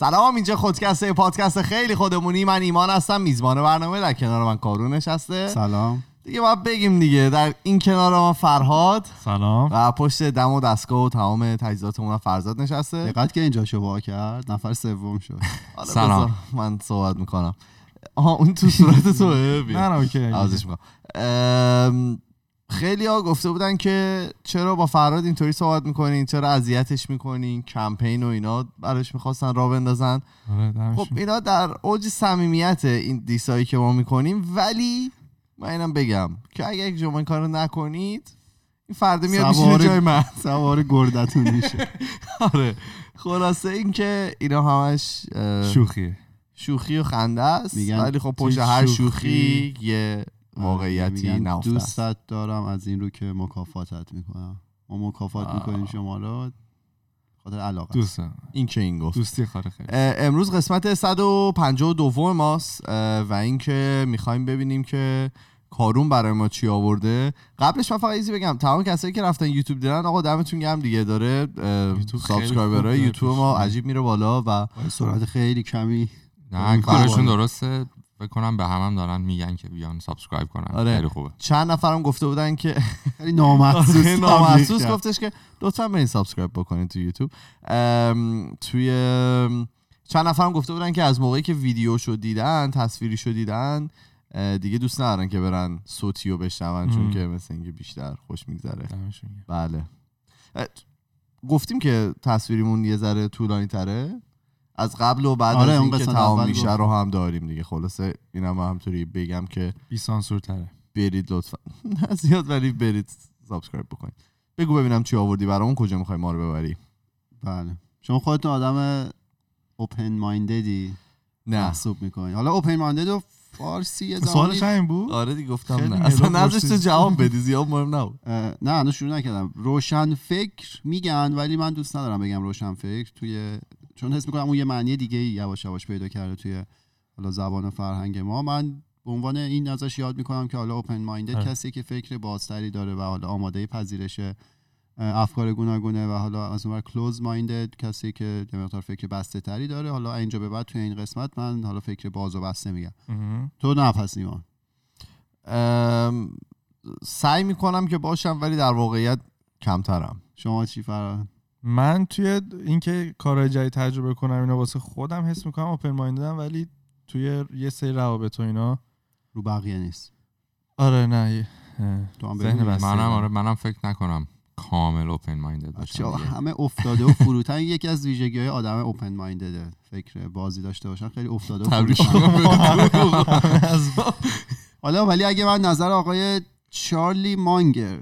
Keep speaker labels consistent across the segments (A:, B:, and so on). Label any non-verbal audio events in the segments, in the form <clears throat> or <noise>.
A: سلام اینجا خودکسته پادکست خیلی خودمونی. من ایمان هستم میزبان برنامه در کنار من کارون نشسته.
B: سلام.
A: دیگه باید بگیم دیگه در این کنار ما فرهاد.
C: سلام.
A: و پشت دم و دستگاه و تمام تجهیزاتمون فرزاد نشسته.
B: دقت که اینجا شو کرد نفر سوم شد.
A: حالا
C: سلام.
A: من صحبت می‌کنم. آها اون تو صورت بیا.
C: نه اوکی.
A: می‌کنم خیلی ها گفته بودن که چرا با فراد اینطوری صحبت می‌کنین چرا اذیتش می‌کنین کمپین و اینا براش می‌خواستن را بندازن.
C: آره،
A: خب اینا در اوج صمیمیت این دیسایی که ما می‌کنیم ولی من اینم بگم که اگه شما این کارو نکنید این فرد میاد
B: سوار-
A: جای من. <laughs>
B: سوار گردتون میشه. <laughs>
A: آره. خلاصه این که اینا همش اه،
C: شوخیه.
A: شوخی و خنده است. ولی خب پشت هر
B: شوخی-
A: شوخی یه واقعیتی است.
B: دوستت دارم از این رو که مکافاتت می‌کنم. ما مکافات
A: آه.
B: می‌کنیم شما رو خاطر علاقه
C: دوست
A: این که این گفت.
C: دوستی کار خیلی.
A: امروز قسمت 152 ماست و اینکه می‌خوایم ببینیم که کارون برای ما چی آورده. قبلش من فقط ایزی بگم. تمام کسایی که رفتن یوتیوب دیدن آقا دمتون گرم دیگه. داره
C: داره.
A: یوتیوب ما. عجیب میره بالا و
B: سرعت خیلی کمی.
D: نه کارشون. درسته. فکر کنم به همم دارن میگن که بیان سابسکرایب کنن
A: آره.
D: خیلی خوبه
A: چند نفرم گفته بودن که
B: خیلی <laughs> نامحسوس
A: آره، نامحسوس
B: کرد.
A: گفتش که لطفا برین subscribe بکنید تو یوتیوب توی چند نفرم گفته بودن که از موقعی که ویدیو شو دیدن تصویری شو دیدن دیگه دوست ندارن که برن صوتی رو بشنون چون. که مثل اینکه بیشتر خوش میگذره. بله گفتیم که تصویریمون یه ذره طولانی تره از قبل و بعد
B: آره،
A: از
B: اون
A: اینکه تمام میشه. رو هم داریم دیگه. خلاصه اینم همطوری بگم که
C: بی سانسور تره
A: برید لطفا. <laughs> نه زیاد ولی برید subscribe بکنید. بگو ببینم چی آوردی برامون کجا می‌خوای ما رو ببری.
B: بله. شما خودتون آدم open-minded ی
A: نه.
B: محسوب می‌کنید حالا open-minded و فارسی یه زمانی
C: سوالش همین بود؟
A: آره دیگه گفتم نه. اصلا نذاشت تو. جواب بدی <laughs> زیاد مهم نبود.
B: اه، نه هنوز شروع نکردم. روشن فکر میگن ولی من دوست ندارم بگم روشن فکر توی چون حس می‌کنم اون یه معنی دیگه یواش یواش پیدا کرده توی حالا زبان و فرهنگ ما من به عنوان این ازش یاد می‌کنم که حالا اوپن مایندد. کسی که فکر بازتری داره و حالا آماده پذیرش افکار گوناگونه و حالا از اون کلوز مایندد کسی که یه مقدار فکر بسته تری داره حالا اینجا به بعد توی این قسمت من حالا فکر باز و بسته میگم. تو ایمان
A: ام، سعی می‌کنم که باشم ولی در واقعیت کمترم
B: شما چی فرا
C: من توی اینکه کارهای جدید تجربه کنم اینا واسه خودم حس می‌کنم اوپن ماینددم ولی توی یه سری روابط و اینا
B: رو بقیه نیست
C: آره نه
B: تو هم
C: ذهن
B: بگو.
C: بسته
D: منم. آره منم فکر نکنم کامل اوپن مایندد باشم.
B: همه افتاده و فروتن یکی از ویژگی های آدم اوپن مایندده فکر بازی داشته باشن خیلی افتاده و فروتن <laughs> <laughs> حالا ولی اگه من نظر آقای چارلی مانگر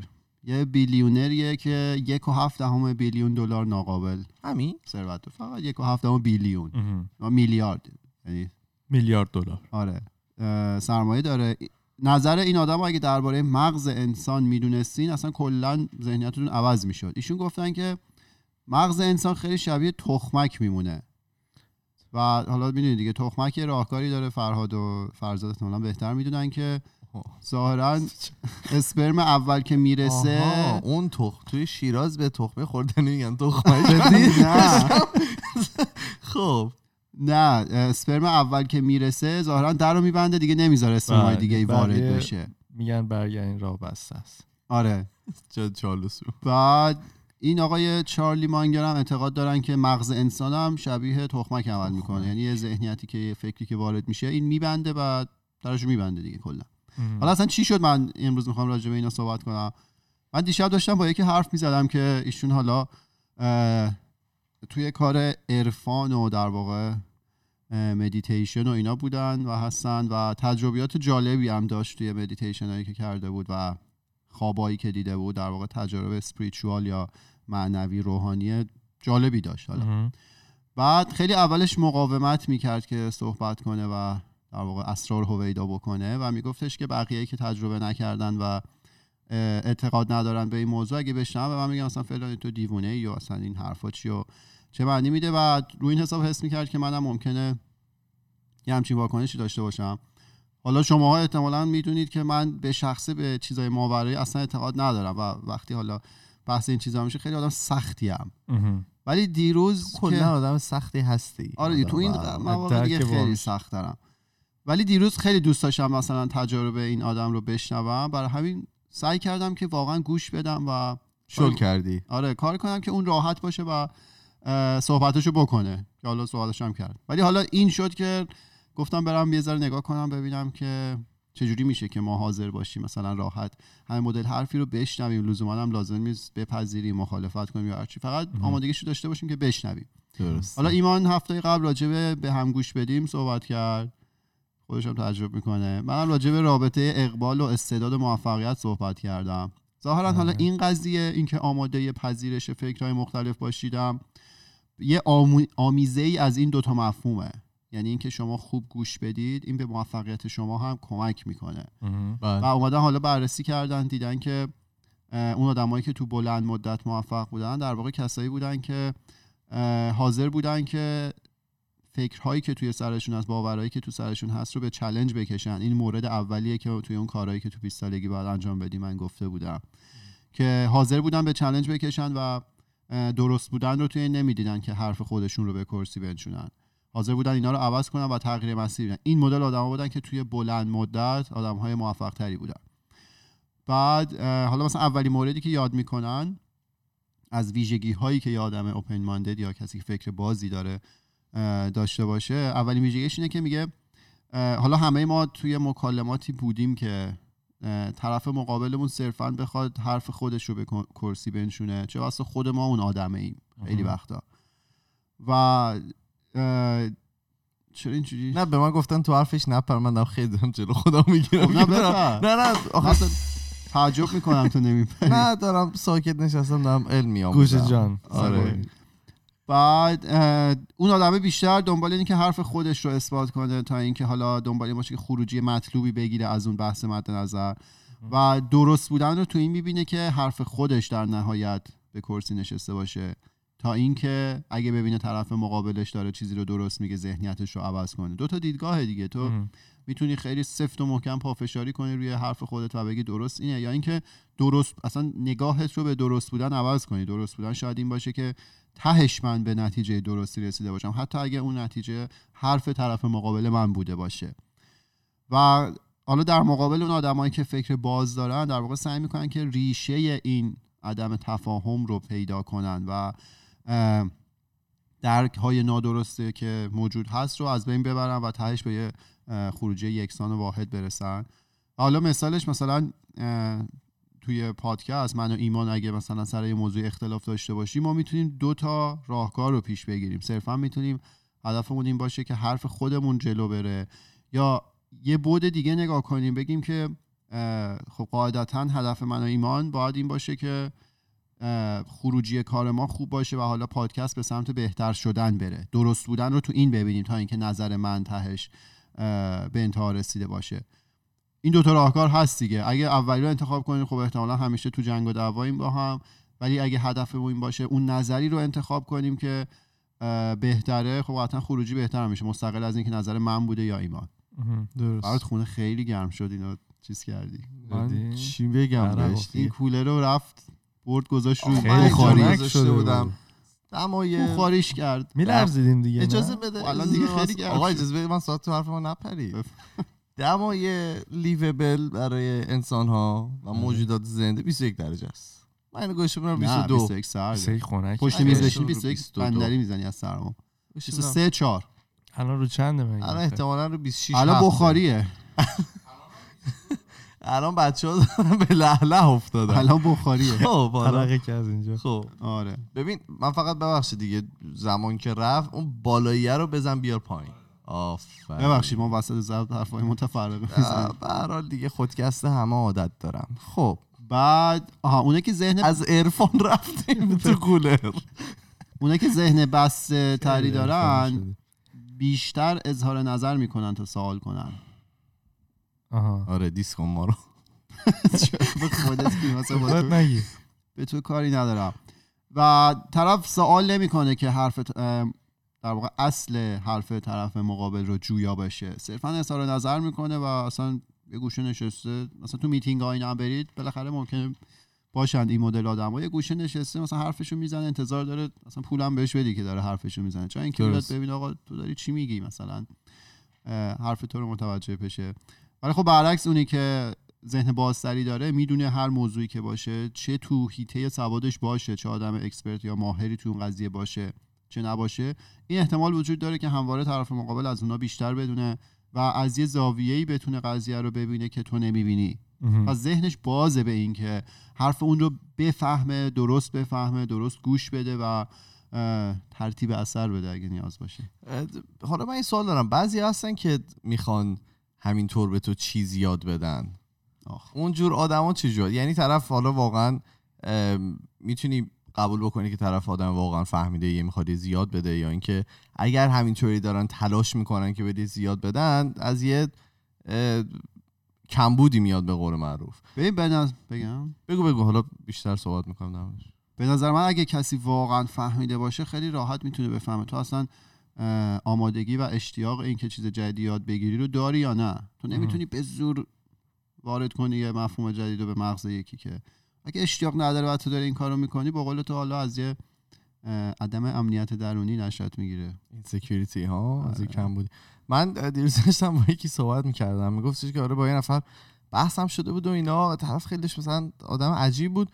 B: یه بیلیونریه که یک و هفت دهم بیلیون دلار ناقابل
A: همین؟
B: ثروت. فقط یک و هفت دهم بیلیون. میلیارد. یعنی
C: میلیارد دلار.
B: آره. سرمایه داره. نظر این آدم اگه درباره مغز انسان می‌دونستین اصلا کلا ذهنیتتون عوض می‌شد. ایشون گفتن که مغز انسان خیلی شبیه تخمک میمونه. و حالا می‌دونید دیگه تخمک راهکاری داره. فرهاد و فرزاد احتمالاً بهتر می‌دونن که ظاهرا اسپرم اول که می‌رسه
A: آها، اون تخم توی شیراز به تخمه خوردن میگن تخمه <laughs>
B: نه.
A: خب.
B: نه اسپرم اول که می‌رسه ظاهرا در رو میبنده دیگه نمی‌ذاره اسپرم
C: بله،
B: دیگه ای وارد
C: بقیه-
B: بشه.
C: میگن برگردین راه بسته است.
B: آره.
A: چالوسو
B: بعد این آقای چارلی مانگر هم اعتقاد دارن که مغز انسان هم شبیه تخمک عمل می‌کنه. یعنی یه ذهنیتی که یه فکری که وارد میشه این میبنده و درش میبنده دیگه کلا. حالا اصلا چی شد من امروز می‌خوام راجع به اینا صحبت کنم؟ من دیشب داشتم با یکی حرف می‌زدم که ایشون حالا توی کار عرفان و در واقع مدیتیشن و اینا بودن و هستن و تجربیات جالبی هم داشت توی مدیتیشن هایی که کرده بود و خوابایی که دیده بود در واقع تجربه spiritual یا معنوی روحانی جالبی داشت حالا. بعد خیلی اولش مقاومت می‌کرد که صحبت کنه و در واقع اسرار هویدا بکنه و میگفتش که بقیه که تجربه نکردن و اعتقاد ندارن به این موضوع اگه بشنم به من میگن اصلا فلان تو دیوونه ای یا اصلا این حرفا چی و چه معنی میده و روی این حساب حس می‌کرد که منم ممکنه یه همچین واکنشی داشته باشم حالا شماها احتمالا می‌دونید که من به شخصه به چیزای ماورایی اصلا اعتقاد ندارم و وقتی حالا بحث این چیزا میشه خیلی آدم سختی هم. ولی دیروز که
A: کلا آدم سختی هستی
B: آره تو این. مواقع دیگه خیلی. سخت دارم ولی دیروز خیلی دوست داشتم مثلا تجارب این آدم رو بشنوم. برای همین سعی کردم که واقعا گوش بدم و
A: شل کردی.
B: آره کار کنم که اون راحت باشه و صحبتشو بکنه. که حالا صحبتش هم کرد. ولی حالا این شد که گفتم برم یه ذره نگاه کنم ببینم که چجوری میشه که ما حاضر باشیم مثلا راحت همین مدل حرفی رو بشنویم. لزوما هم لازم نیست بپذیریم مخالفت کنیم یا هرچی فقط آمادگیش رو داشته باشیم که بشنویم.
A: درست.
B: حالا ایمان هفته قبل راجبه به هم گوش بدیم صحبت کرد. خودش هم تجربه می‌کنه. منم راجبه رابطه اقبال و استعداد و موفقیت صحبت کردم. ظاهرا حالا این قضیه اینکه آماده پذیرش فکرهای مختلف باشیدم یه آمو... آمیزه ای از این دوتا مفهومه. یعنی اینکه شما خوب گوش بدید این به موفقیت شما هم کمک می‌کنه.
C: مهم.
B: و
A: بله.
B: اومدن حالا بررسی کردن دیدن که اون آدمایی که تو بلند مدت موفق بودن در واقع کسایی بودن که حاضر بودن که فکرهایی که توی سرشون هست باورهایی که تو سرشون هست رو به challenge بکشن. این مورد اولیه که توی اون کارهایی که تو 20 سالگی باید انجام بدی من گفته بودم. که حاضر بودن به challenge بکشن و درست بودن رو توی این نمی‌دیدن که حرف خودشون رو به کرسی بنشونن. حاضر بودن اینا رو عوض کنن و تغییر مسیر بدن. این مدل آدما بودن که توی بلند مدت آدم های موفق تری بودن. بعد حالا مثلا اولی موردی که یاد می‌کنن از ویژگی هایی که یه آدم اوپن ماندد یا کسی که فکر بازی داره داشته باشه. اولین ویژگیش اینه که میگه حالا همه ما توی مکالماتی بودیم که طرف مقابلمون صرفا بخواد حرف خودش رو به کرسی بنشونه. چه واسه خود ما اون آدمه ایم خیلی. وقتا. و چرا اینجوری؟
A: نه به من گفتن تو حرفش نپر. من خیلی دارم جلو خودم می‌گیرم.
B: خب نه بپر.
A: نه نه. آخه
B: تعجب می‌کنم تو نمیپری.
A: نه دارم ساکت نشستم دارم علم میآموزم.
C: گوش جان.
A: آره.
B: بعد اون آدمه بیشتر دنبال اینه که حرف خودش رو اثبات کنه تا اینکه حالا دنبال این باشه که خروجی مطلوبی بگیره از اون بحث مد نظر. و درست بودن رو تو این می‌بینه که حرف خودش در نهایت به کرسی نشسته باشه تا اینکه اگه ببینه طرف مقابلش داره چیزی رو درست میگه ذهنیتش رو عوض کنه. دو تا دیدگاه دیگه. تو. می‌تونی خیلی سفت و محکم پافشاری کنی روی حرف خودت و بگی درست اینه. یا اینکه درست اصلا نگاهت رو به درست بودن عوض کنی. درست بودن شاید این باشه که تهش من به نتیجه درستی رسیده باشم. حتی اگه اون نتیجه حرف طرف مقابل من بوده باشه. و حالا در مقابل اون آدمایی که فکر باز دارن در واقع سعی می‌کنن که ریشه این عدم تفاهم رو پیدا کنن و درک های نادرسته که موجود هست رو از بین ببرن و تهش به یه خروجی یکسان واحد برسن. حالا مثالش مثلا توی پادکست من و ایمان اگه مثلا سر یه موضوع اختلاف داشته باشیم ما می‌تونیم دو تا راهکار رو پیش بگیریم. صرفا می‌تونیم هدفمون این باشه که حرف خودمون جلو بره. یا یه بود دیگه نگاه کنیم بگیم که خب قاعدتا هدف من و ایمان باید این باشه که خروجی کار ما خوب باشه و حالا پادکست به سمت بهتر شدن بره. درست بودن رو تو این ببینیم تا اینکه نظر من تهش به انتها رسیده باشه. این دوتا راهکار هست دیگه اگه اولی رو انتخاب کنیم خب احتمالا همیشه تو جنگ و دعواییم با هم ولی اگه هدفمون این باشه اون نظری رو انتخاب کنیم که بهتره خب قطعا خروجی بهتر میشه مستقل از اینکه نظر من بوده یا ایمان
C: مهم.
B: برات
A: درست
B: خونه خیلی گرم شد اینو چیز کردی
A: من؟ چی بگم بهش
B: این؟ کولر رو رفت برد گذاشت بخاری
A: خنک
C: خنک
A: شده بودم
C: بود.
A: دمای
B: بخاریش کرد
C: میلرزیدیم دیگه
A: اجازه
C: نه؟
A: بده
B: الان دیگه خیلی. گرم
A: آقا. اجازه بده من ساعت تو حرف ما نپری <laughs> دمای لیوبل برای انسان ها و موجودات زنده 21 درجه است. من اینو گوشه
B: نه
A: 22
B: 21 سرده.
C: سه خنک
B: پشت میز
A: رو
B: 21
A: 22.
B: بندری می‌زنی از سرما
A: گوشه بودم.
B: 23 4
C: الان رو چنده مگه؟
A: الان احتمالا رو 26
B: الان. بخاریه. <laughs>
A: الان بچه ها دارن به له له افتادن.
B: الان بخاریه. <laughs>
A: خب
C: که از اینجا.
A: خب.
B: آره.
A: ببین من فقط ببخشید دیگه زمان که رفت اون بالاییه رو بزن بیار پایین. آفرین.
B: ببخشید ما وسط ضبط حرفای متفرقه می‌زنیم.
A: به هر حال دیگه خودکست همه عادت دارم خب.
B: بعد آها اونه که ذهن
A: از عرفان رفتیم <laughs> تو کولر.
B: اونه که ذهن بسته تری دارن. بیشتر اظهار نظر می‌کنن تا سوال کنن.
C: آها.
A: آره دیس کن ما رو. <laughs>
B: به تو-
C: نگی.
B: به تو کاری ندارم. و طرف سوال نمی‌کنه که حرف در واقع اصل حرف طرف مقابل رو جویا باشه. صرفا اظهار نظر می‌کنه و اصلا یه گوشه نشسته مثلا تو میتینگ ها اینا برید بالاخره ممکنه باشن این مدل آدم یه گوشه نشسته مثلا حرفشو می‌زنه انتظار داره مثلا پولم بهش بدی که داره حرفشو می‌زنه. چون اینکه. ببین آقا تو داری چی میگی مثلا حرف تو رو متوجه بشه. ولی خب برعکس اونی که ذهن بازتری داره می‌دونه هر موضوعی که باشه چه تو هیته سوادش باشه چه آدم اکسپرت یا ماهری تو اون قضیه باشه. چه نباشه این احتمال وجود داره که همواره طرف مقابل از اونا بیشتر بدونه و از یه زاویه‌ای بتونه قضیه رو ببینه که تو نمی‌بینی. پس ذهنش بازه به این که حرف اون رو بفهمه درست بفهمه درست گوش بده و ترتیب اثر بده اگه نیاز باشه.
A: حالا من این سوال دارم. بعضی هستن که می‌خوان همینطور به تو چیز یاد بدن.
B: آخ.
A: اونجور آدما چجور یعنی طرف حالا واقعا می‌تونی قبول بکنی که طرف آدم واقعا فهمیده یه می‌خواد زیاد بده یا اینکه اگر همینطوری دارن تلاش می‌کنن که بده زیاد بدن از یه کمبودی میاد به قول معروف.
B: ببین نظر بگم؟
A: بگو بگو. حالا بیشتر صحبت می‌کنم دربارش.
B: به نظر من اگه کسی واقعا فهمیده باشه خیلی راحت می‌تونه بفهمه تو اصلا آمادگی و اشتیاق این که چیز جدیدی یاد بگیری رو داری یا نه. تو نمی‌تونی به زور وارد کنی یه مفهوم جدید رو به مغز یکی که اگه اشتیاق نداره و تو داری این کارو می‌کنی با قول تو حالا از یه عدم امنیت درونی نشات می‌گیره.
A: این سکیوریتی ها؟ از
B: آره.
A: کم بود. من دیروز داشتم با یکی صحبت می‌کردم. میگفتش که آره با یه نفر بحثم شده بود و اینا. طرف خیلیش مثلا آدم عجیب بود.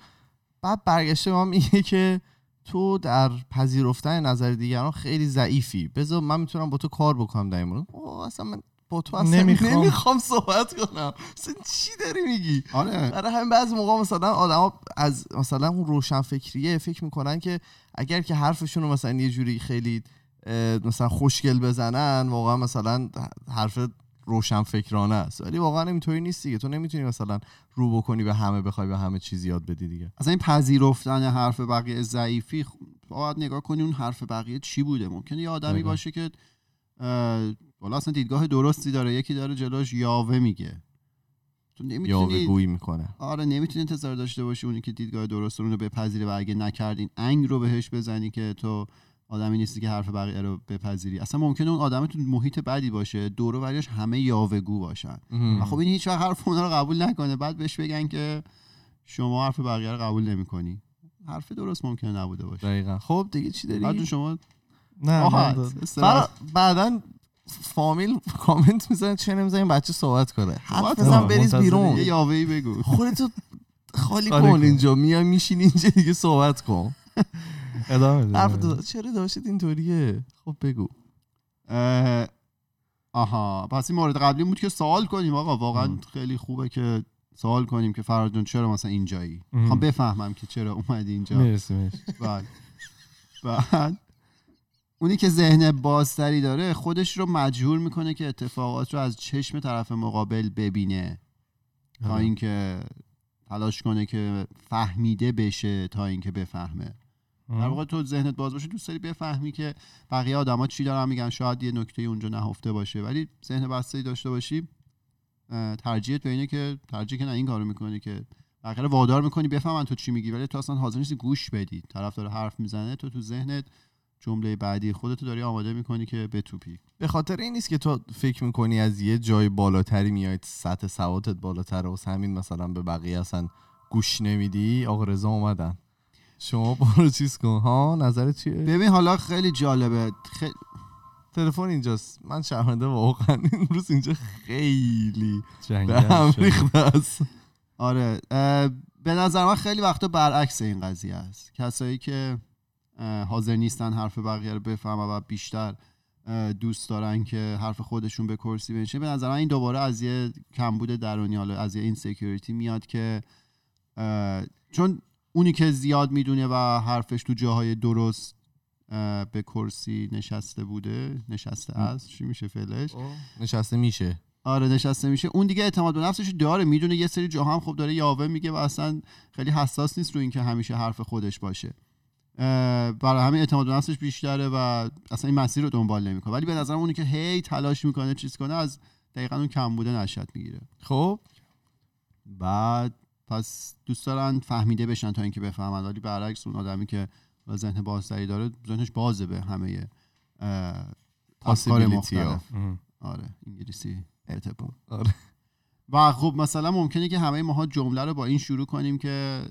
A: بعد برگشته به میگه که تو در پذیرفتن نظر دیگران خیلی ضعیفی. بذار من می‌تونم با تو کار بکنم در این مورد اصلا من با تو اصلا
C: نمی‌خوام.
A: نمی‌خوام, صحبت کنم. اصلا چی داری میگی؟
B: آره.
A: برای همین بعضی موقع مثلا آدما از مثلا اون روشن فکریه فکر می‌کنن که اگر که حرفشون رو مثلا یه جوری خیلی مثلا خوشگل بزنن واقعا مثلا حرف روشن فکرانه است. ولی واقعا اینطوری نیست دیگه. تو نمی‌تونی مثلا رو بکنی به همه بخوای به همه چیز یاد بدی دیگه.
B: اصلا این پذیرفتن حرف بقیه ضعیفی خ- باید نگاه کنی اون حرف بقیه چی بوده. ممکنه یه آدمی. باشه که اه، والا اصلا دیدگاه درستی داره. یکی داره جلوش یاوه میگه. تو نمی‌تونی
A: گویی می‌کنه.
B: آره نمی‌تونی انتظار داشته باشی اونی که دیدگاه درست رو بپذیره و اگه نکردین انگ رو بهش بزنی که تو آدمی نیستی که حرف بقیه رو بپذیری. اصلا ممکنه اون آدم تو محیط بدی باشه دور و همه یاوهگو باشن. و خب این هیچ وقت حرف اونا رو قبول نکنه. بعد بهش بگن که شما حرف بقیه رو قبول نمی‌کنی. حرف درست ممکنه نبوده باشه.
A: دقیقا. خب دیگه چی
B: بعد
A: داری
B: شما
C: نه.
A: بعدا فامیل کامنت می‌زنه چه نمی‌زنیم بچه صحبت کنه حرف بزن. بریز. بیرون
B: یه یاوهی بگو
A: خودتو خالی
C: خالی
A: کن. اینجا میای میشین اینجا دیگه صحبت کن
C: ادامه.
A: حرف چرا داشتید اینطوریه خب بگو
B: آها پس این مورد قبلی بود که سوال کنیم آقا واقعا. خیلی خوبه که سوال کنیم که فراد چرا مثلا اینجایی
C: ام.
B: می‌خوام بفهمم که چرا اومدی اینجا
C: مرسی مرسی
B: بعد بعد اونی که ذهن بازتری داره خودش رو مجبور می‌کنه که اتفاقات رو از چشم طرف مقابل ببینه. تا
C: آره.
B: اینکه تلاش کنه که فهمیده بشه تا اینکه بفهمه. در واقع تو ذهنت باز باشه دوست داری بفهمی که بقیه آدما چی دارن میگن شاید یه نکته اونجا نهفته باشه. ولی ذهن بسته داشته باشی ترجیحت به اینه که ترجیح که نه این کارو می‌کنی که بقیه وادار می‌کنی بفهمن تو چی میگی. ولی تو اصلا حاضر نیستی گوش بدی. طرف داره حرف می‌زنه تو تو ذهنت جمله بعدی خودتو داری آماده می‌کنی که بتوپی.
A: به خاطر این نیست که تو فکر می‌کنی از یه جای بالاتری میای سطح سواتت بالاتره و همین مثلا به بقیه اصلا گوش نمیدی آقا رضا اومدن. شما برو چیز کن. ها نظرت چیه؟
B: ببین حالا خیلی جالبه. خ...
A: تلفن اینجاست. من شرمنده واقعا. امروز اینجا خیلی به هم. ریخته است.
B: آره به نظر من خیلی وقتا برعکس این قضیه است. کسایی که حاضر نیستن حرف بقیه رو بفهمن و بیشتر دوست دارن که حرف خودشون به کرسی بنشینه به نظر من این دوباره از یه کمبود درونی حالا از یه insecurity ی میاد که چون اونی که زیاد می‌دونه و حرفش تو جاهای درست به کرسی نشسته بوده نشسته است. چی میشه فعلش؟
A: نشسته میشه.
B: آره نشسته میشه. اون دیگه اعتماد به نفسش داره می‌دونه یه سری جاها هم خب داره یاوه میگه و اصلا خیلی حساس نیست رو اینکه همیشه حرف خودش باشه. برای همین اعتماد به نفسش بیشتره و اصلا این مسیر رو دنبال نمی‌کنه. ولی به نظرم اونی که هی تلاش می‌کنه چیز کنه از دقیقا اون کم بوده نشد می‌گیره.
A: خب؟
B: بعد پس دوست دارن فهمیده بشن تا اینکه بفهمن. ولی برعکس اون آدمی که ذهن بازتری داره ذهنش بازه به همه افکار مختلف. آره انگلیسی اتپو
A: آره.
B: و خب مثلا ممکنه که همه ماها جمله رو با این شروع کنیم که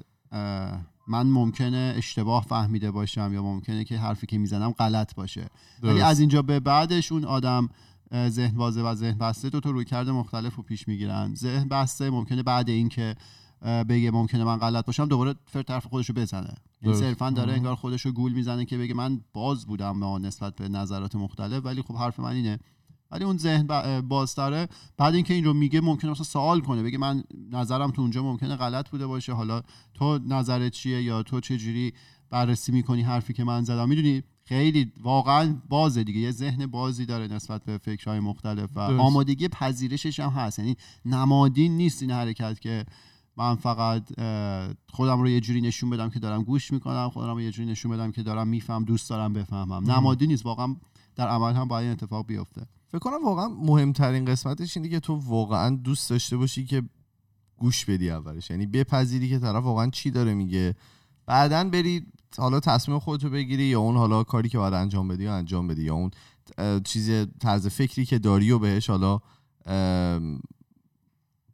B: من ممکنه اشتباه فهمیده باشم یا ممکنه که حرفی که می‌زنم غلط باشه ولی. از اینجا به بعدش اون آدم ذهن بازه و ذهن بسته دو تا روی کرده مختلف رو پیش می‌گیرن ذهن بسته ممکنه بعد اینکه بگه ممکنه من غلط باشم دوباره فر طرف خودش رو بزنه یعنی
A: درست.
B: صرفا داره. انگار خودش رو گول می‌زنه که بگه من باز بودم با نسبت به نظرات مختلف ولی خب حرف من اینه ولی اون ذهن بازتره. بعد اینکه این رو میگه ممکنه مثلا سوال کنه بگه من نظرم تو اونجا ممکنه غلط بوده باشه. حالا تو نظرت چیه یا تو چه جوری بررسی می‌کنی حرفی که من زدم؟ می‌دونی خیلی واقعا بازه دیگه. یه ذهن بازی داره نسبت به فکرهای مختلف و
A: درست.
B: آمادگی پذیرشش هم هست. یعنی نمادین نیست این حرکت که من فقط خودم رو یه جوری نشون بدم که دارم گوش می‌کنم خودم رو یه جوری نشون بدم که دارم میفهم دوست دارم بفهمم. نمادی نیست. واقعا در عمل هم باید این اتفاق بیفته.
A: فکر کنم واقعا مهمترین قسمتش اینه که تو واقعا دوست داشته باشی که گوش بدی اولش. یعنی بپذیری که طرف واقعا چی داره میگه. بعدا بری حالا تصمیم خودتو بگیری یا اون حالا کاری که باید انجام بدی یا انجام بدی یا اون چیز طرز فکری که داری و بهش حالا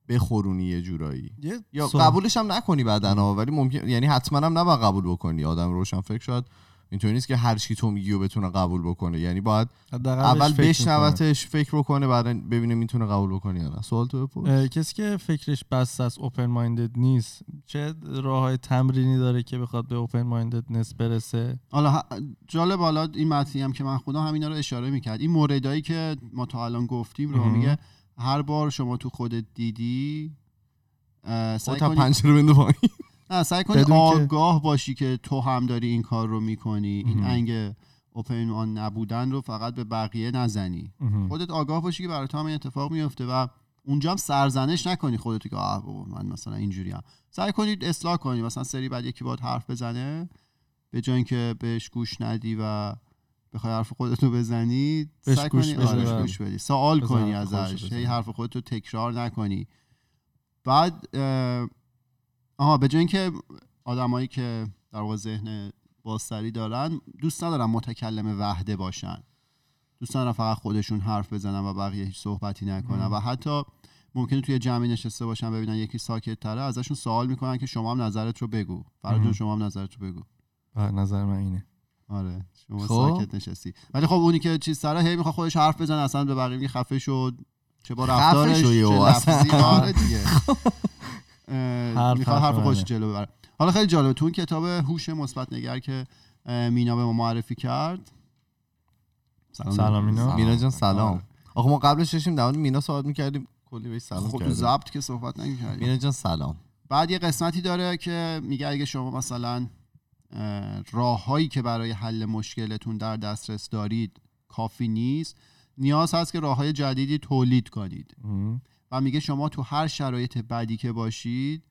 A: بخورونی یه جورایی. یا. قبولش هم نکنی بعدن ولی ممکن یعنی حتما هم نباید قبول بکنی. آدم روشن فکر شاید اینطوری نیست که هر چی تو میگی و بتونه قبول بکنه. یعنی باید اول بشنوتش فکر بکنه بعد ببینه می‌تونه قبول بکنه یا نه. سوال تو بپرس.
C: کسی که فکرش بسته است اوپن مایندد نیست چه راه های تمرینی داره که بخواد به اوپن ماینددنس برسه؟
B: حالا جالب حالا این متنی هم که من خودم همینا رو اشاره می‌کرد. این موردایی که ما تا الان گفتیم رو. میگه هر بار شما تو خودت دیدی سعی کنی
A: بنده پایین.
B: نه سعی کنی آگاه باشی که تو هم داری این کار رو می‌کنی این. انگ اوپن آن نبودن رو فقط به بقیه نزنی. خودت آگاه باشی که برای تو هم این اتفاق میفته و اونجا هم سرزنش نکنی خودت که آه بابا من مثلا اینجوری هم سعی کنید اصلاح کنی مثلا سری بعد یکی باید حرف بزنه به جای اینکه بهش گوش ندی و بخوای حرف خودت رو بزنی سعی کنی آره،
C: بله.
B: گوش بدی سوال کنی ازش. هی حرف خودت رو تکرار نکنی بعد آها به جای اینکه آدمایی که در واقع ذهن بازتری دارن دوست ندارن متکلم وحده باشن دوست ندارن فقط خودشون حرف بزنن و بقیه هیچ صحبتی نکنن
C: مم.
B: و حتی ممکنه توی جمعی نشسته باشن ببینن یکی ساکت تره ازشون سوال می‌کنن که شما هم نظرت رو بگو فرض
C: مم.
B: جون شما هم نظرت رو بگو
C: نظر من اینه
B: آره شما
A: خب.
B: ساکت نشستی ولی خب اونی که چیز سره هی می‌خواد خودش حرف بزنه اصلا به بقیه خفه شد چه با رفتارش چه. لفظی آره دیگه <laughs> می‌خواد
C: حرف
B: حرف خودش
C: منه.
B: جلو ببره حالا خیلی جالبه تو اون کتاب هوش مثبت نگر که مینا به ما معرفی کرد.
C: سلام. مینا.
A: مینا جان سلام. آخه ما قبلش داشتیم در مینا صحبت می‌کردیم. کلی بهش سلام
B: خب تو ضبط که صحبت نمی‌کردی
A: مینا جان سلام.
B: بعد یه قسمتی داره که میگه اگه شما مثلا راههایی که برای حل مشکلتون در دسترس دارید کافی نیست نیاز هست که راه های جدیدی تولید کنید. و میگه شما تو هر شرایط بدی که باشید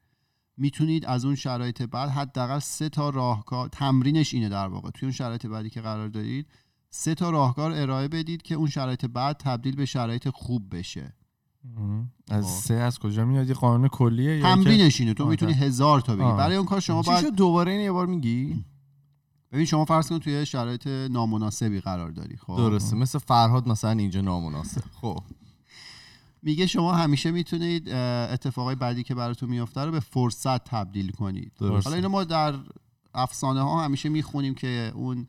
B: می‌تونید از اون شرایط بد حداقل سه تا راهکار تمرینش اینه در واقع. توی اون شرایط بدی که قرار دارید سه تا راهکار ارائه بدید که اون شرایط بد تبدیل به شرایط خوب بشه.
C: از
B: خب.
C: سه از کجا میاد یه قانون کلیه
B: تمرینش اینه. تو می‌تونی. هزار تا بگی.
C: آه.
B: برای اون کار شما باید
A: دوباره این یه بار میگی؟
B: ببین شما فرض کن توی شرایط نامناسبی قرار داری. خب.
A: درسته. مثل فرهاد مثلا اینجا نامناسب. خب.
B: میگه شما همیشه می‌تونید اتفاقای بعدی که براتون میفته رو به فرصت تبدیل کنید.
A: درسته.
B: حالا اینو ما در افسانه ها همیشه می‌خونیم که اون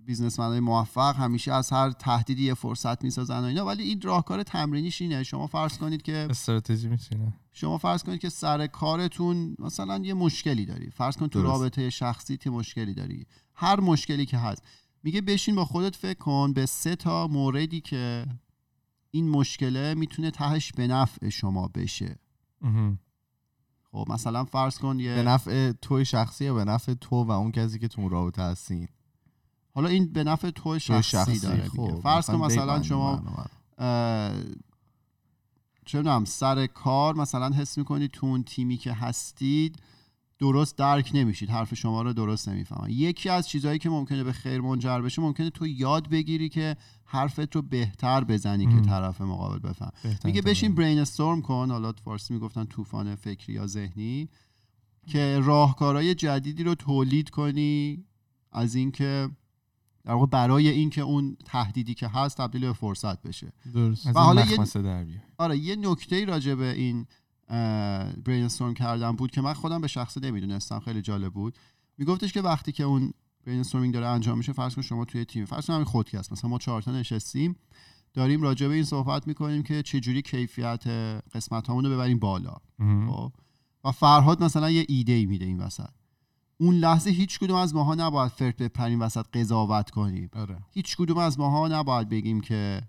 B: بیزنسمن های موفق همیشه از هر تهدیدی یه فرصت می‌سازن و اینا. ولی این راهکار تمرینیش اینه. شما فرض کنید که
C: استراتژی میشینه
B: شما فرض کنید که سر کارتون مثلا یه مشکلی داری. فرض کن تو
A: درست.
B: رابطه شخصی یه مشکلی داری. هر مشکلی که هست. میگه بشین با خودت فکر کن به سه تا موردی که این مشکله می‌تونه تهش به نفع شما بشه. خب مثلا فرض کن
A: به
B: یه
A: نفع توی شخصی یا به نفع تو و اون کسی که تو اون رابطه هستین
B: حالا این به نفع تو
A: توی
B: شخصی,
A: شخصی
B: داره.
A: خب
B: فرض کن مثلا شما چه سر کار مثلا حس می‌کنید تو اون تیمی که هستید درست درک نمیشید حرف شما رو درست نمی‌فهمن یکی از چیزهایی که ممکنه به خیر منجر بشه ممکنه تو یاد بگیری که حرفت رو بهتر بزنی
C: مم.
B: که طرف مقابل بفهم. میگه بشین. برین استورم کن. حالا فارسی می‌گفتن طوفان فکری یا ذهنی. که راهکارهای جدیدی رو تولید کنی از اینکه در واقع برای اینکه اون تهدیدی که هست تبدیل به فرصت بشه.
C: درست.
B: و حالا یه-. آره یه نکته راجع به این برین استورم کردن بود که من خودم به شخص نمی‌دونستم. خیلی جالب بود. میگفتش که وقتی که اون برین داره انجام میشه فرض کن شما توی تیم فرض کن همین خودکست مثلا ما چهار تا نشستیم داریم راجع به این صحبت می‌کنیم که چجوری کیفیت قسمت رو ببریم بالا. خب؟ و فرهاد مثلا یه ایده ای میده این وسط. اون لحظه هیچ کدوم از ماها نباید فرد بپریم وسط قضاوت کنیم.
A: آره.
B: هیچ کدوم از ماها نباید بگیم که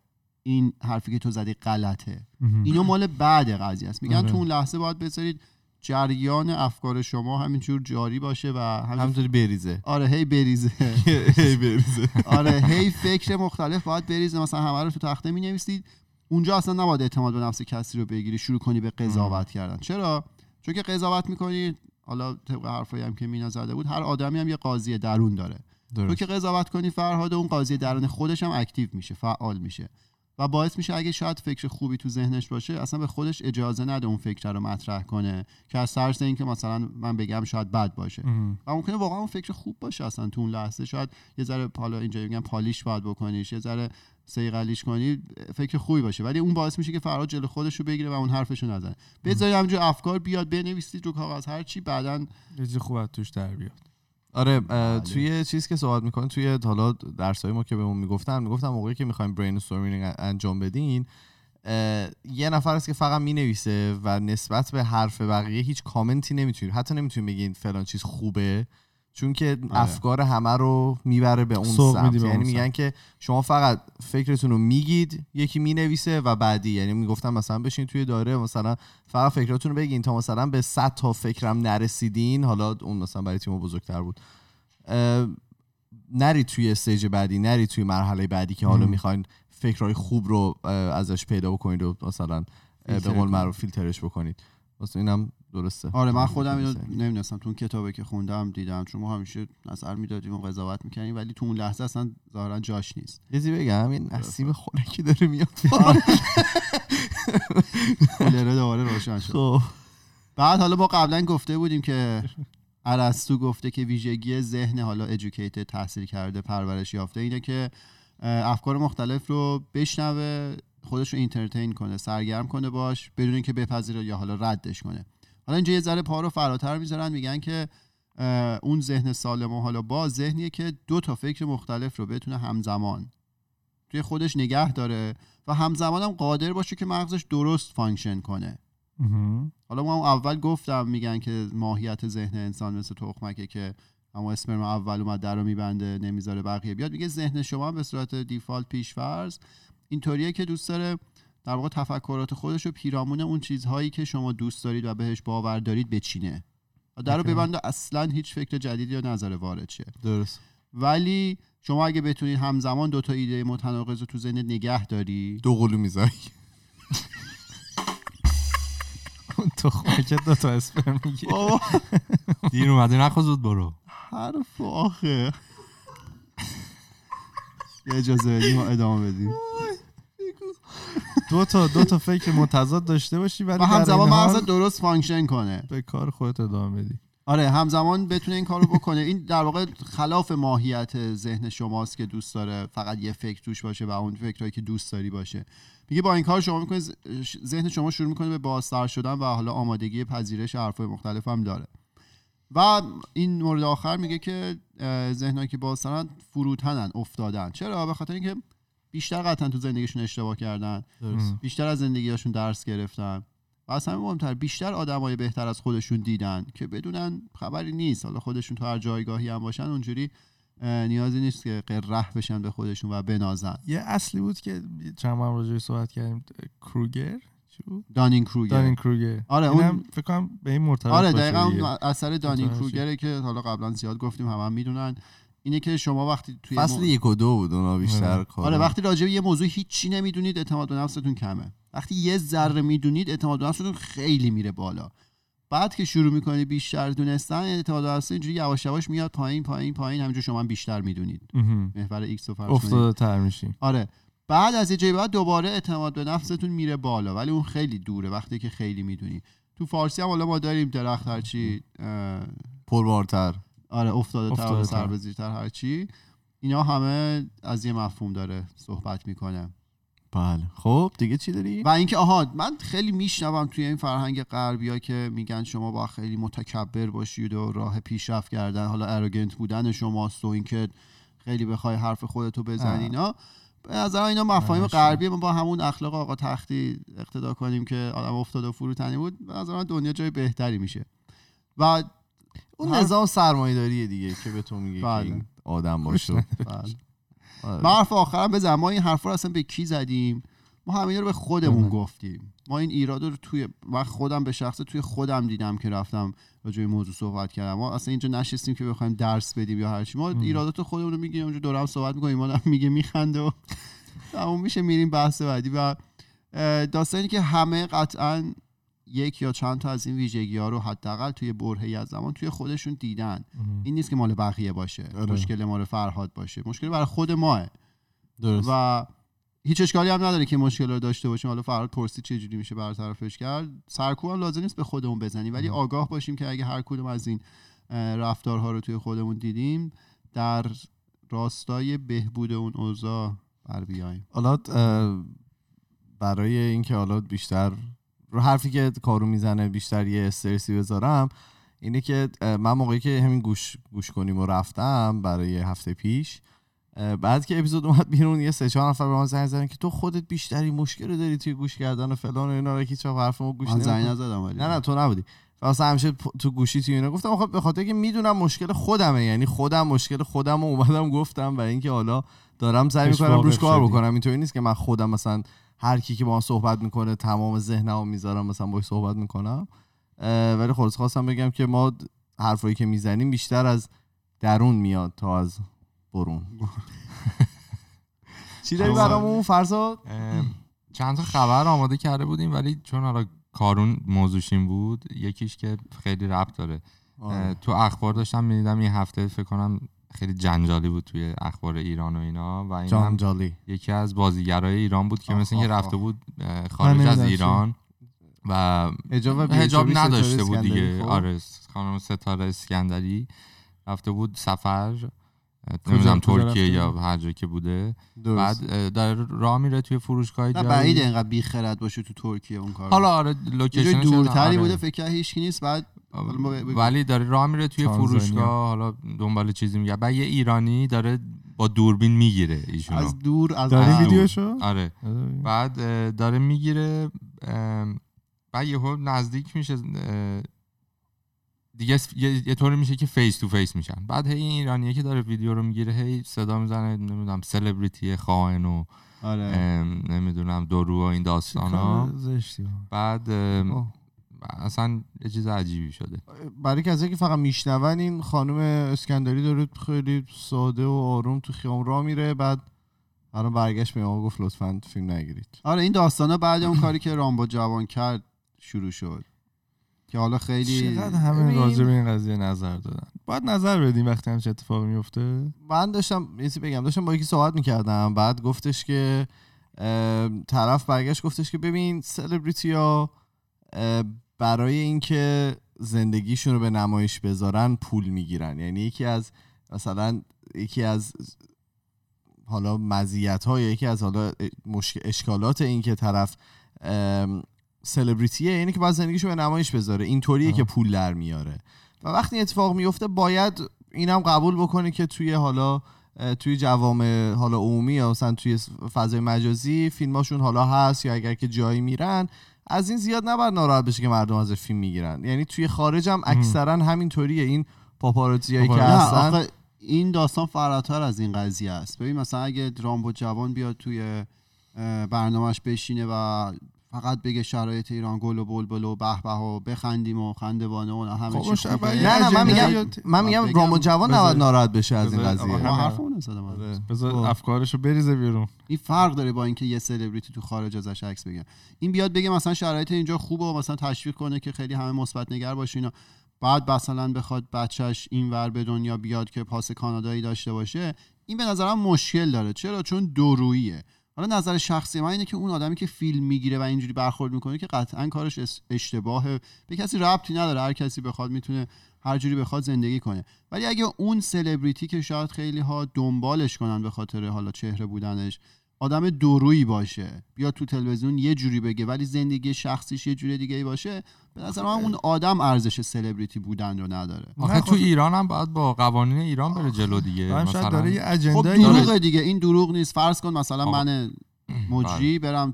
B: این حرفی که تو زدی غلطه. اینو مال بعد قضیه است. میگن
C: آره.
B: تو اون لحظه باید بذارید جریان افکار شما همینجور جاری باشه و
A: همینطوری بریزه.
B: آره هی بریزه. <laughs>
A: هی بریزه.
B: آره هی فکر مختلف باید بریزه. مثلا همه رو تو تخته می نویسید اونجا اصلا نباید اعتماد به نفس کسی رو بگیری شروع کنی به قضاوت کردن. چرا؟ چون که قضاوت می‌کنی حالا طبق حرفایی هم که مینا زده بود هر آدمی هم یه قاضی درون داره. تو
A: درست.
B: که قضاوت کنی فرهاد اون قاضی درون خودش هم اکتیو میشه فعال میشه. و باعث میشه اگه شاید فکر خوبی تو ذهنش باشه اصلا به خودش اجازه نده اون فکر رو مطرح کنه که از ترس اینکه مثلا من بگم شاید بد باشه.
C: مهم.
B: و ممکنه واقعا اون فکر خوب باشه اصلا تو اون لحظه. شاید یه ذره حالا اینجا میگن polish باید بکنیش یه ذره صیقلیش کنی فکر خوبی باشه. ولی اون باعث میشه که فرد جلو خودش رو بگیره و اون حرفش رو نزنه. بذارید همینجور افکار بیاد بنویسید رو کاغذ هر چی بعدن
C: یه چیز خوب از توش در بیاد.
A: آره
B: بله.
A: توی چیز که صحبت می‌کنن توی حالا درس ما که بهمون می‌گفتن می‌گفتن موقعی که می‌خوایم brainstorming انجام بدین یه نفر است که فقط می‌نویسه و نسبت به حرف بقیه هیچ کامنتی نمی‌تونید حتی نمی‌تونید بگین فلان چیز خوبه چون که
B: آره.
A: افکار همه رو می‌بره به اون سمت یعنی میگن. که شما فقط فکرتون رو میگید یکی می‌نویسه و بعدی یعنی می‌گفتم مثلا بشین توی داره مثلا فقط فکراتون رو بگین تا مثلا به 100 تا فکرم نرسیدین حالا اون مثلا برای تیم بزرگتر بود اه، نرید توی استیج بعدی نرید توی مرحله بعدی که حالا. می‌خواین فکرهای خوب رو ازش پیدا بکنید و مثلا به قول. معروف فیلترش بکنید واسه اینم درسته.
B: آره من خودم اینو. نمی‌دونستم. تو اون کتابی که خوندم دیدم. چون ما همیشه نظر می‌دادیم و قضاوت می‌کنیم ولی تو اون لحظه اصلا ظاهرا جاش نیست.
A: چیزی بگم این نسیم خنکی داره میاد <laughs>
B: کولره دوباره روشن شد.
A: خب.
B: بعد حالا ما قبلا گفته بودیم که ارسطو گفته که ویژگی ذهن حالا ادوکیتد تحصیل کرده پرورش یافته اینه که افکار مختلف رو بشنوه خودش رو entertain کنه سرگرم کنه باش بدون اینکه بپذیره یا حالا ردش کنه. حالا اینجا یه ذره پا رو فراتر می‌ذارن میگن که اون ذهن سالم و حالا با ذهنیه که دو تا فکر مختلف رو بتونه همزمان. توی خودش نگه داره و همزمان هم قادر باشه که مغزش درست function کنه. حالا ما هم اول گفتم میگن که ماهیت ذهن انسان مثل تخمکه که اما اسپرم اول اومد در رو میبنده نمی‌ذاره بقیه بیاد. میگه ذهن شما به صورت default پیشفرض اینطوریه که دوست داره در واقع تفکرات خودش رو پیرامون اون چیزهایی که شما دوست دارید و بهش باور دارید بچینه. و در رو. ببنده اصلا هیچ فکر جدیدی رو نظر وارد شه
A: درست.
B: ولی شما اگه بتونید همزمان دو تا ایده متناقض رو تو ذهنت نگه داری.
A: دو قلو می‌ذاری.
C: اون تخمه که دو تا اسپرم می‌گیره
B: بابا.
D: دیر اومده نخوا زود برو.
B: حرف آخه. یه اجازه بدیم و ادامه بدیم.
C: دو تا دو تا فکر متضاد داشته باشی ولی
B: و همزمان مغزت درست function کنه.
C: به کار خودت ادامه بدی.
B: آره همزمان بتونه این کارو بکنه. این در واقع خلاف ماهیت ذهن شماست که دوست داره. فقط یه فکر توش باشه و اون فکرهایی که دوست داری باشه. میگه با این کار شما می‌کنه ذهن شما شروع می‌کنه به بازتر شدن و حالا آمادگی پذیرش حرفای مختلف هم داره. و این مورد آخر میگه که ذهنهایی که بازترن فروتنن افتادن. چرا؟ به خاطر اینکه بیشتر قطعا تو زندگیشون اشتباه کردن.
A: درست.
B: بیشتر از زندگیشون درس گرفتن. و از همه مهمتر بیشتر آدمای بهتر از خودشون دیدن که بدونن خبری نیست. حالا خودشون تو هر جایگاهی هم باشن اونجوری نیازی نیست که قره بشن به خودشون و بنازن.
C: یه اصلی بود که چند بار هم راجعش صحبت کردیم. کروگر؟
B: دانین کروگر.
C: دانین کروگر.
B: آره، اون-
C: فکر کنم به این مرتبط
B: آره دقیقا. اون اثر
C: Dunning Kruger
B: ه که حالا قبلا زیاد گفتیم همه هم می‌دونن. اینه که شما وقتی توی
A: فصل
B: مو-
A: یک و دو بود اونا بیشتر
C: آره.
A: کار
B: آره وقتی راجع به یه موضوع هیچی نمی‌دونید اعتماد به نفستون کمه. وقتی یه ذره می‌دونید اعتماد به نفستون خیلی میره بالا. بعد که شروع می‌کنید بیشتر دونستن اعتماد به نفس اینجوری یواش یواش میاد پایین پایین پایین. همینجور شما بیشتر می‌دونید. محور ایکس کنید.
C: افتاده تر میشیم
B: آره. بعد از یه جایی بعد دوباره اعتماد به نفستون میره بالا. ولی اون خیلی دوره وقتی که خیلی می‌دونی. تو فارسی هم حالا ما داریم درخت هرچی
A: پربارتر.
B: آره افتاده تر و
C: افتاده
B: سر
C: تر.
B: به زیرتر هرچی. اینا همه از یه مفهوم داره صحبت می‌کنه.
A: بله. خب دیگه چی داری؟
B: و اینکه آها من خیلی میشنوم توی این فرهنگ غربی ها که میگن شما با خیلی متکبر باشید و راه پیشرفت کردن حالا اروگنت بودن شماست و اینکه خیلی بخوای حرف خودتو بزنی. اینا. به نظر اینا مفاهیم. غربی ما با همون اخلاق آقا تختی اقتدا کنیم که آدم افتاد و فروتنی بود. به نظر من دنیا جای بهتری میشه. و
A: اون نظام سرمایه‌داری دیگه که به تو میگه که
B: بله.
A: این آدم باشه. <laughs>
B: بله.
A: آره.
B: من حرف آخرم بزنم. ما این حرفا رو اصلا به کی زدیم؟ ما همه رو به خودمون
C: بله.
B: گفتیم. ما این ایراد رو توی من خودم به شخص توی خودم دیدم که رفتم راجع به این موضوع صحبت کردم. ما اصلا اینجا نشستیم که بخوایم درس بدیم یا هر چی. ما ایرادات خودمون رو میگیم اونجا دور هم صحبت می‌کنیم. ما میگه میخنده و <laughs> تموم میشه. میریم بحث بعدی. و داستانی که همه قطعا یک یا چند تا از این ویژگی ها رو حداقل توی برهه‌ای از زمان توی خودشون دیدن. این نیست که مال بقیه باشه.
A: آره.
B: مشکل مال فرهاد باشه. مشکل برای خود ماه.
A: درست.
B: و هیچ اشکالی هم نداره که مشکل رو داشته باشیم. حالا فراد پرسید چه جوری میشه برطرفش کرد. سرکوب هم لازم نیست به خودمون بزنیم. ولی آگاه باشیم که اگه هر کدوم از این رفتارها رو توی خودمون دیدیم در راستای بهبود اون اوضاع بر بیایم
A: حالا برای اینکه حالا بیشتر رو حرفی که کارو می‌زنه بیشتر یه استرسی بذارم اینه که من موقعی که همین گوش گوش کنیم و رفتم برای هفته پیش بعد که اپیزود اومد بیرون یه سه چهار نفر به من زنگ زدن که تو خودت بیشتری مشکل داری توی گوش کردن و فلان و اینا رو که هیچ وقت حرف ما گوش
B: من زنگ. نزدم
A: نه نه تو نبودی واسه همیشه تو گوشی تو اینا گفتم خب به خاطر که می‌دونم مشکل خودمه یعنی خودم مشکل خودم رو اومدم گفتم و اینکه حالا دارم سعی می‌کنم روش کار. بکنم اینطوری نیست که من خودم مثلا هر کی که با من صحبت می‌کنه تمام ذهنمو می‌ذارم مثلا باش صحبت می‌کنم. ولی خلاص خواستم بگم که ما حرفایی که می‌زنیم بیشتر از درون میاد تا از برون. <laughs> چی داری
D: آره.
A: برامون فرزاد؟
D: چند تا خبر آماده کرده بودیم ولی چون حالا کارون موضوعش این بود یکیش که خیلی ربط داره. اه، تو اخبار داشتم می‌دیدم این هفته فکر کنم خیلی جنجالی بود توی اخبار ایران و اینا و این
A: جان
D: هم
A: جالی
D: یکی از بازیگرای ایران بود که مثل اینکه رفته. بود خارج از ایران و
A: حجاب
D: نداشته بود دیگه
A: خب؟
D: آره خانم ستاره اسکندری رفته بود سفر نمی‌دونم ترکیه یا؟ هر جا که بوده
A: درست.
D: بعد داره راه میره توی فروشگاه جایی.
B: بعیده اینقدر بیخرد باشه تو ترکیه اون کار
D: حالا آره لوکیشنش
B: دورتری
D: آره.
B: بوده فکر هیچ نیست بعد.
D: ولی داره راه میره توی
C: تانزانیا.
D: فروشگاه حالا دنبال چیزی میگه. بعد یه ایرانی داره با دوربین می‌گیره ایشونو.
B: از دور از
C: داری
B: از-
C: ویدیوشو؟
D: آره. بعد داره می‌گیره بعد یهو نزدیک میشه دیگه یه, طوری میشه که face to face میشن. بعد هی این ایرانیه که داره ویدیو رو می‌گیره هی صدا می‌زنه نمی‌دونم سلبریتی خائن و
B: آره.
D: نمی‌دونم درو و این داستان ها. بعد
A: آه.
D: اصلا یه چیز عجیبی شده.
A: برای کسایی که فقط میشنون این خانم اسکندری داره خیلی ساده و آروم تو خیام راه میره بعد الان برگشت به ما گفت لطفا فیلم نگیرید.
B: آره این داستانا بعد اون کاری که رامبو جوان کرد شروع شد. که حالا خیلی
C: چقدر همه راجع به این قضیه نظر دادن؟ باید نظر بدیم وقتی همچه اتفاقی میفته
A: من داشتم یه چیزی بگم داشتم با یکی صحبت می‌کردم بعد گفتش که طرف برگشت گفتش که ببین سلبریتی ها برای اینکه زندگیشون رو به نمایش بذارن پول می‌گیرن یعنی یکی از مثلا یکی از حالا مزیت های یکی از حالا. اشکالات این که طرف سلبریتیه اینه که باید زندگیشو به نمایش بذاره اینطوریه. که پول در میاره و وقتی این اتفاق میفته باید اینم قبول بکنه که توی حالا توی جوامع حالا عمومی یا مثلا توی فضای مجازی فیلماشون حالا هست یا اگر که جایی میرن از این زیاد نباید ناراحت بشه که مردم از فیلم می‌گیرن. یعنی توی خارج هم اکثرا همینطوریه. این پاپاراتزیایی که هستن.
B: این داستان فراتر از این قضیه است. ببین مثلا اگه رامبو جوان بیاد توی برنامهش بشینه و فقط بگه شرایط ایران گل و بلبل و به به و بخندیم و خندوانه و همه
C: خب
B: چی
A: نه نه من میگم من میگم رامو جوان نباید ناراحت بشه از این قضیه.
B: ما حرفمون زدم.
C: بذار
A: خب.
C: افکارشو بریزه بیرون.
B: این فرق داره با اینکه یه سلبریتی تو خارج ازش عکس بگیره این بیاد بگه مثلا شرایط اینجا خوبه و مثلا تشویق کنه که خیلی همه مثبت نگر باشه اینا. بعد مثلا بخواد بچهش این ور به دنیا بیاد که پاس کانادایی داشته باشه این به نظرم مشکل داره. چرا؟ چون دوروییه. حالا نظر شخصی من اینه که اون آدمی که فیلم می‌گیره و اینجوری برخورد می‌کنه که قطعا کارش اشتباهه. به کسی ربطی نداره. هر کسی بخواد می‌تونه هر جوری بخواد زندگی کنه. ولی اگه اون سلبریتی که شاید خیلی ها دنبالش کنن به خاطر حالا چهره بودنش آدم دورویی باشه. بیا تو تلویزیون یه جوری بگه ولی زندگی شخصیش یه جوری دیگه ای باشه. به نظر من اون آدم ارزش سلبریتی بودن رو نداره.
D: آخه تو
C: خب-
D: ایران هم باید با قوانین ایران بره جلو دیگه. مثلا
C: داره یه
B: خب
C: اجندایی
B: دروغه دیگه. این دروغ نیست. فرض کن مثلا
D: آقا.
B: من <clears throat> مجری برم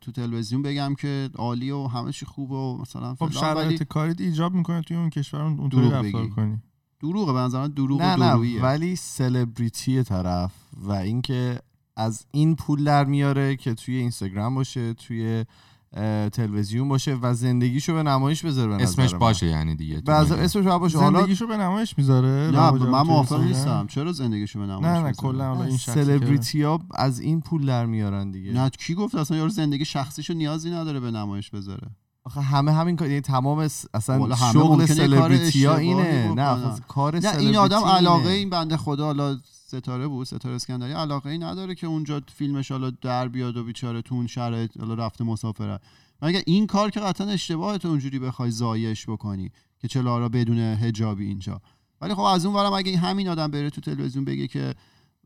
B: تو تلویزیون بگم که عالی و همه چی خوبه و مثلا
C: خب شرایط کاریت ایجاب می‌کنه توی اون کشور اون-
B: دروغ
C: رفتار
B: بگی.
C: کنی.
B: دروغه. به نظر دروغ
A: نه
B: و
A: نه ولی سلبریتی طرف و اینکه از این پول در میاره که توی اینستاگرام باشه توی تلویزیون باشه و زندگیشو به نمایش بذاره به
D: اسمش
A: من.
D: باشه یعنی دیگه. میگی.
A: اسمش باشه. حالا
C: زندگیشو به نمایش می‌ذاره؟
B: نه من موافق نیستم. چرا زندگیشو به نمایش
C: نه نه؟ کلا حالا این
A: سلبریتی ها از این پول در میارن دیگه.
B: نه کی گفت اصلا؟ یارو زندگی شخصیشو نیازی نداره به نمایش بذاره.
A: آخه همه همین کار یعنی تمام س- اصلا
B: همه
A: شغل سلبریتی ها اینه. نه آخه کار
B: نه این آدم علاقه. این بنده خدا حالا ستاره بود ستاره اسکندری علاقه ای نداره که اونجا فیلمش حالا در بیاد و بیچاره تو اون شرایط حالا رفته مسافرت مگه این کار که قطعا اشتباهه تو اونجوری بخوای زایش بکنی که چلا را بدون حجابی اینجا ولی خب از اون ورم اگه همین آدم بره تو تلویزیون بگه که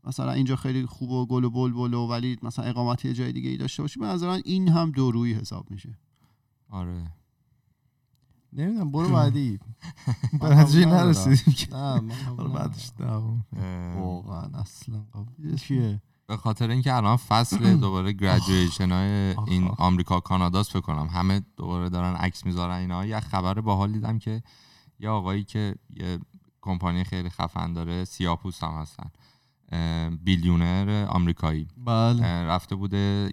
B: مثلا اینجا خیلی خوب و گل و بلبل و ولی مثلا اقامت یه جای دیگه ای داشته باشه به نظر من این هم دورویی حساب میشه
D: آره.
A: نمی‌دونم برو بعدی. <laughs> ندارم.
C: نرسیدیم که.
A: نه من <laughs>
C: بعدش
A: واقعا اصلا کیه
D: به خاطر اینکه الان فصل <clears throat> دوباره گریجویشن های این. آمریکا کاناداست فکر کنم. همه دوباره دارن عکس می‌ذارن اینا. یه خبر باحال دیدم که یه آقایی که یه کمپانی خیلی خفن داره سیاپوس هم هستن. بیلیونر آمریکایی.
A: بله.
D: رفته بوده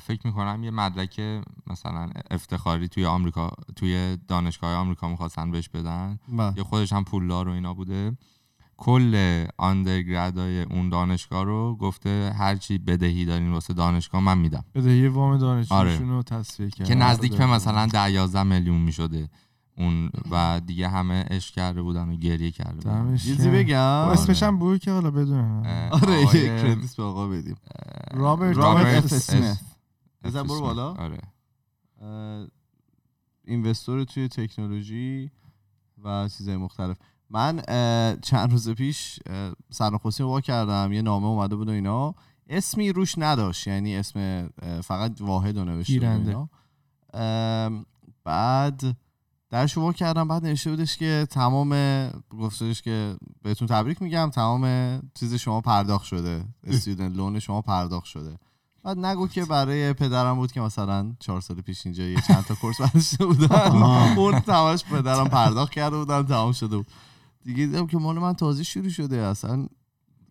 D: فکر می‌کنم یه مدرک مثلا افتخاری توی آمریکا توی دانشگاه آمریکا می‌خواستن بهش بدن.
A: بله.
D: یا خودش هم پولدار و اینا بوده. کل آندرگردای اون دانشگاه رو گفته هرچی بدهی دارین واسه دانشگاه من میدم.
C: بدهی وام دانشجویشون رو تصفیه کرد.
D: که نزدیک به مثلا ده یازده میلیون می‌شده. اون و دیگه همه عشق کرده بودن و گریه کرده بودن.
A: چیزی بگم؟
C: خب اسمش هم بود که حالا بدونم.
A: آره
D: آقای-
A: یه کردیت به آقا بدیم.
C: رابرت
A: رابرت
C: اف اسمیت.
A: بزن برو. بالا.
D: آره.
A: اینوستور توی تکنولوژی و چیزهای مختلف. من چند روز پیش اه، سرنخواستی وا کردم. یه نامه اومده بود و اینا. اسمی روش نداشت. یعنی اسم فقط واحد رو نوشته بعد درش وا کردم بعد نوشته بودش که تمام گفتش که بهتون تبریک میگم تمام چیز شما پرداخت شده استودنت لون شما پرداخت شده. بعد نگو که برای پدرم بود که مثلا چهار سال پیش اینجا یه چند تا کورس برداشته بودن. اون تماش پدرم پرداخت کرده بودن تمام شده بود. دیگه دیدم که مال من تازه شروع شده اصلا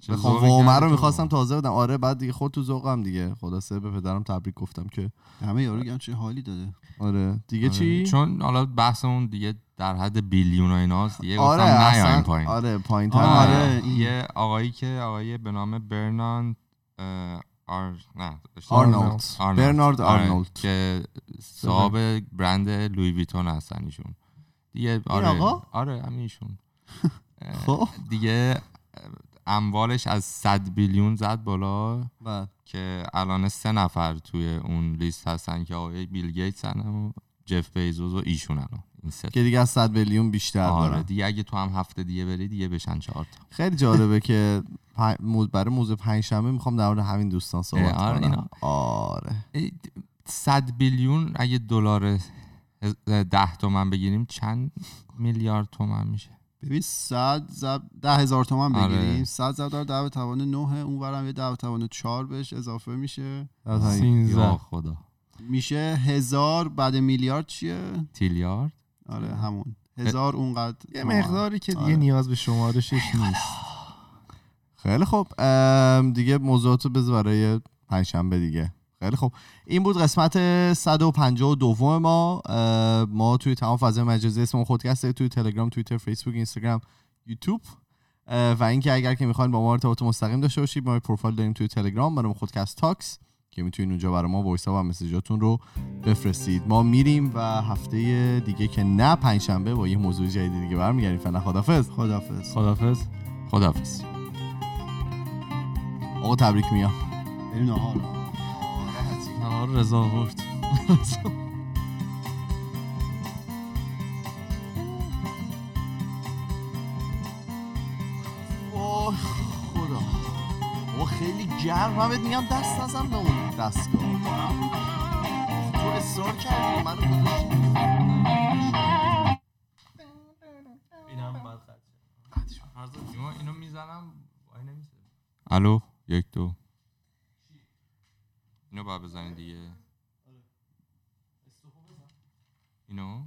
A: بخوام وامه
D: کردی
A: رو؟ می‌خواستم تازه بدم. آره بعد دیگه خود تو ذوقم دیگه. خلاصه به پدرم تبریک گفتم که
B: همه یارو گم چه حالی داده
A: آره. دیگه
D: آره.
A: چی؟
D: چون حالا بحثمون دیگه در حد بیلیون و ایناست. دیگه
A: آره
D: گفتم
A: اصلا
D: پایین.
A: آره پایین
B: آره.
A: آره.
D: یه آقایی که آقای به نام برناند اه، آر نه
A: آرنولد.
D: آرنولد.
A: برنارد
D: آره،
A: آرنولد.
D: که صاحب برند Louis Vuitton هستن ایشون. دیگه آره.
A: آقا؟
D: آره همین ایشون. <laughs> اه،
A: خب
D: دیگه اموالش از 100 billion زد بالا.
A: بعد
D: که الان سه نفر توی اون لیست هستن که آقای بیل گیتس و جف بیزوس و ایشون الان این سه.
A: که دیگه از 100 میلیون بیشتر
D: آره
A: دارن.
D: دیگه اگه تو هم هفته دیگه بری دیگه بشن چهار تا.
A: خیلی جالبه که برای موضوع پنج شنبه می‌خوام در مورد همین دوستان صحبت
D: آره،
A: کنم.
D: اینا.
A: آره.
D: ای، 100 بیلیون اگه دلار ده تومن بگیریم چند میلیارد تومن میشه؟
B: ببین صد زب ده هزار تومن
D: آره.
B: بگیریم. صد ضرب در ده به توان نه اون ورم یه ده به توان چهار بهش اضافه میشه.
D: یا
C: سینزده.
D: خدا.
B: میشه هزار بعد میلیارد چیه؟
D: تیلیارد؟
B: آره همون. هزار اونقدر
C: یه. مقداری که دیگه
B: آره.
C: نیاز به شمارشش نیست.
A: خیلی خب ام، دیگه موضوعاتو بذار برای پنجشنبه دیگه. خیلی خب این بود قسمت 152 ما. ما توی تمام فضای مجازی اسم خودکست دارید توی تلگرام توییتر فیسبوک اینستاگرام یوتیوب. و اینکه اگر که می‌خواین با ما ارتباط مستقیم داشته باشید ما پروفایل داریم توی تلگرام برای خودکست Talks که می‌تونید اونجا برای ما voice و message اتون رو بفرستید. ما میریم و هفته دیگه که نه پنجشنبه با یه موضوع جدید دیگه برمیگردیم. فعلا خدافظ
B: خدافظ
C: خدافظ
D: خداحافظ.
A: آقا تبریک میگم.
B: بریم نهار
C: نهار رضا آورد.
A: اوه خدا. اوه خیلی گرم. من بهت میگم دست نزن به اون دستگاه تو اصرار کردی منو گذاشتی
C: اینم
D: اینو می‌زنم الو یک دو. اینو باید بزنی دیگه. اینو؟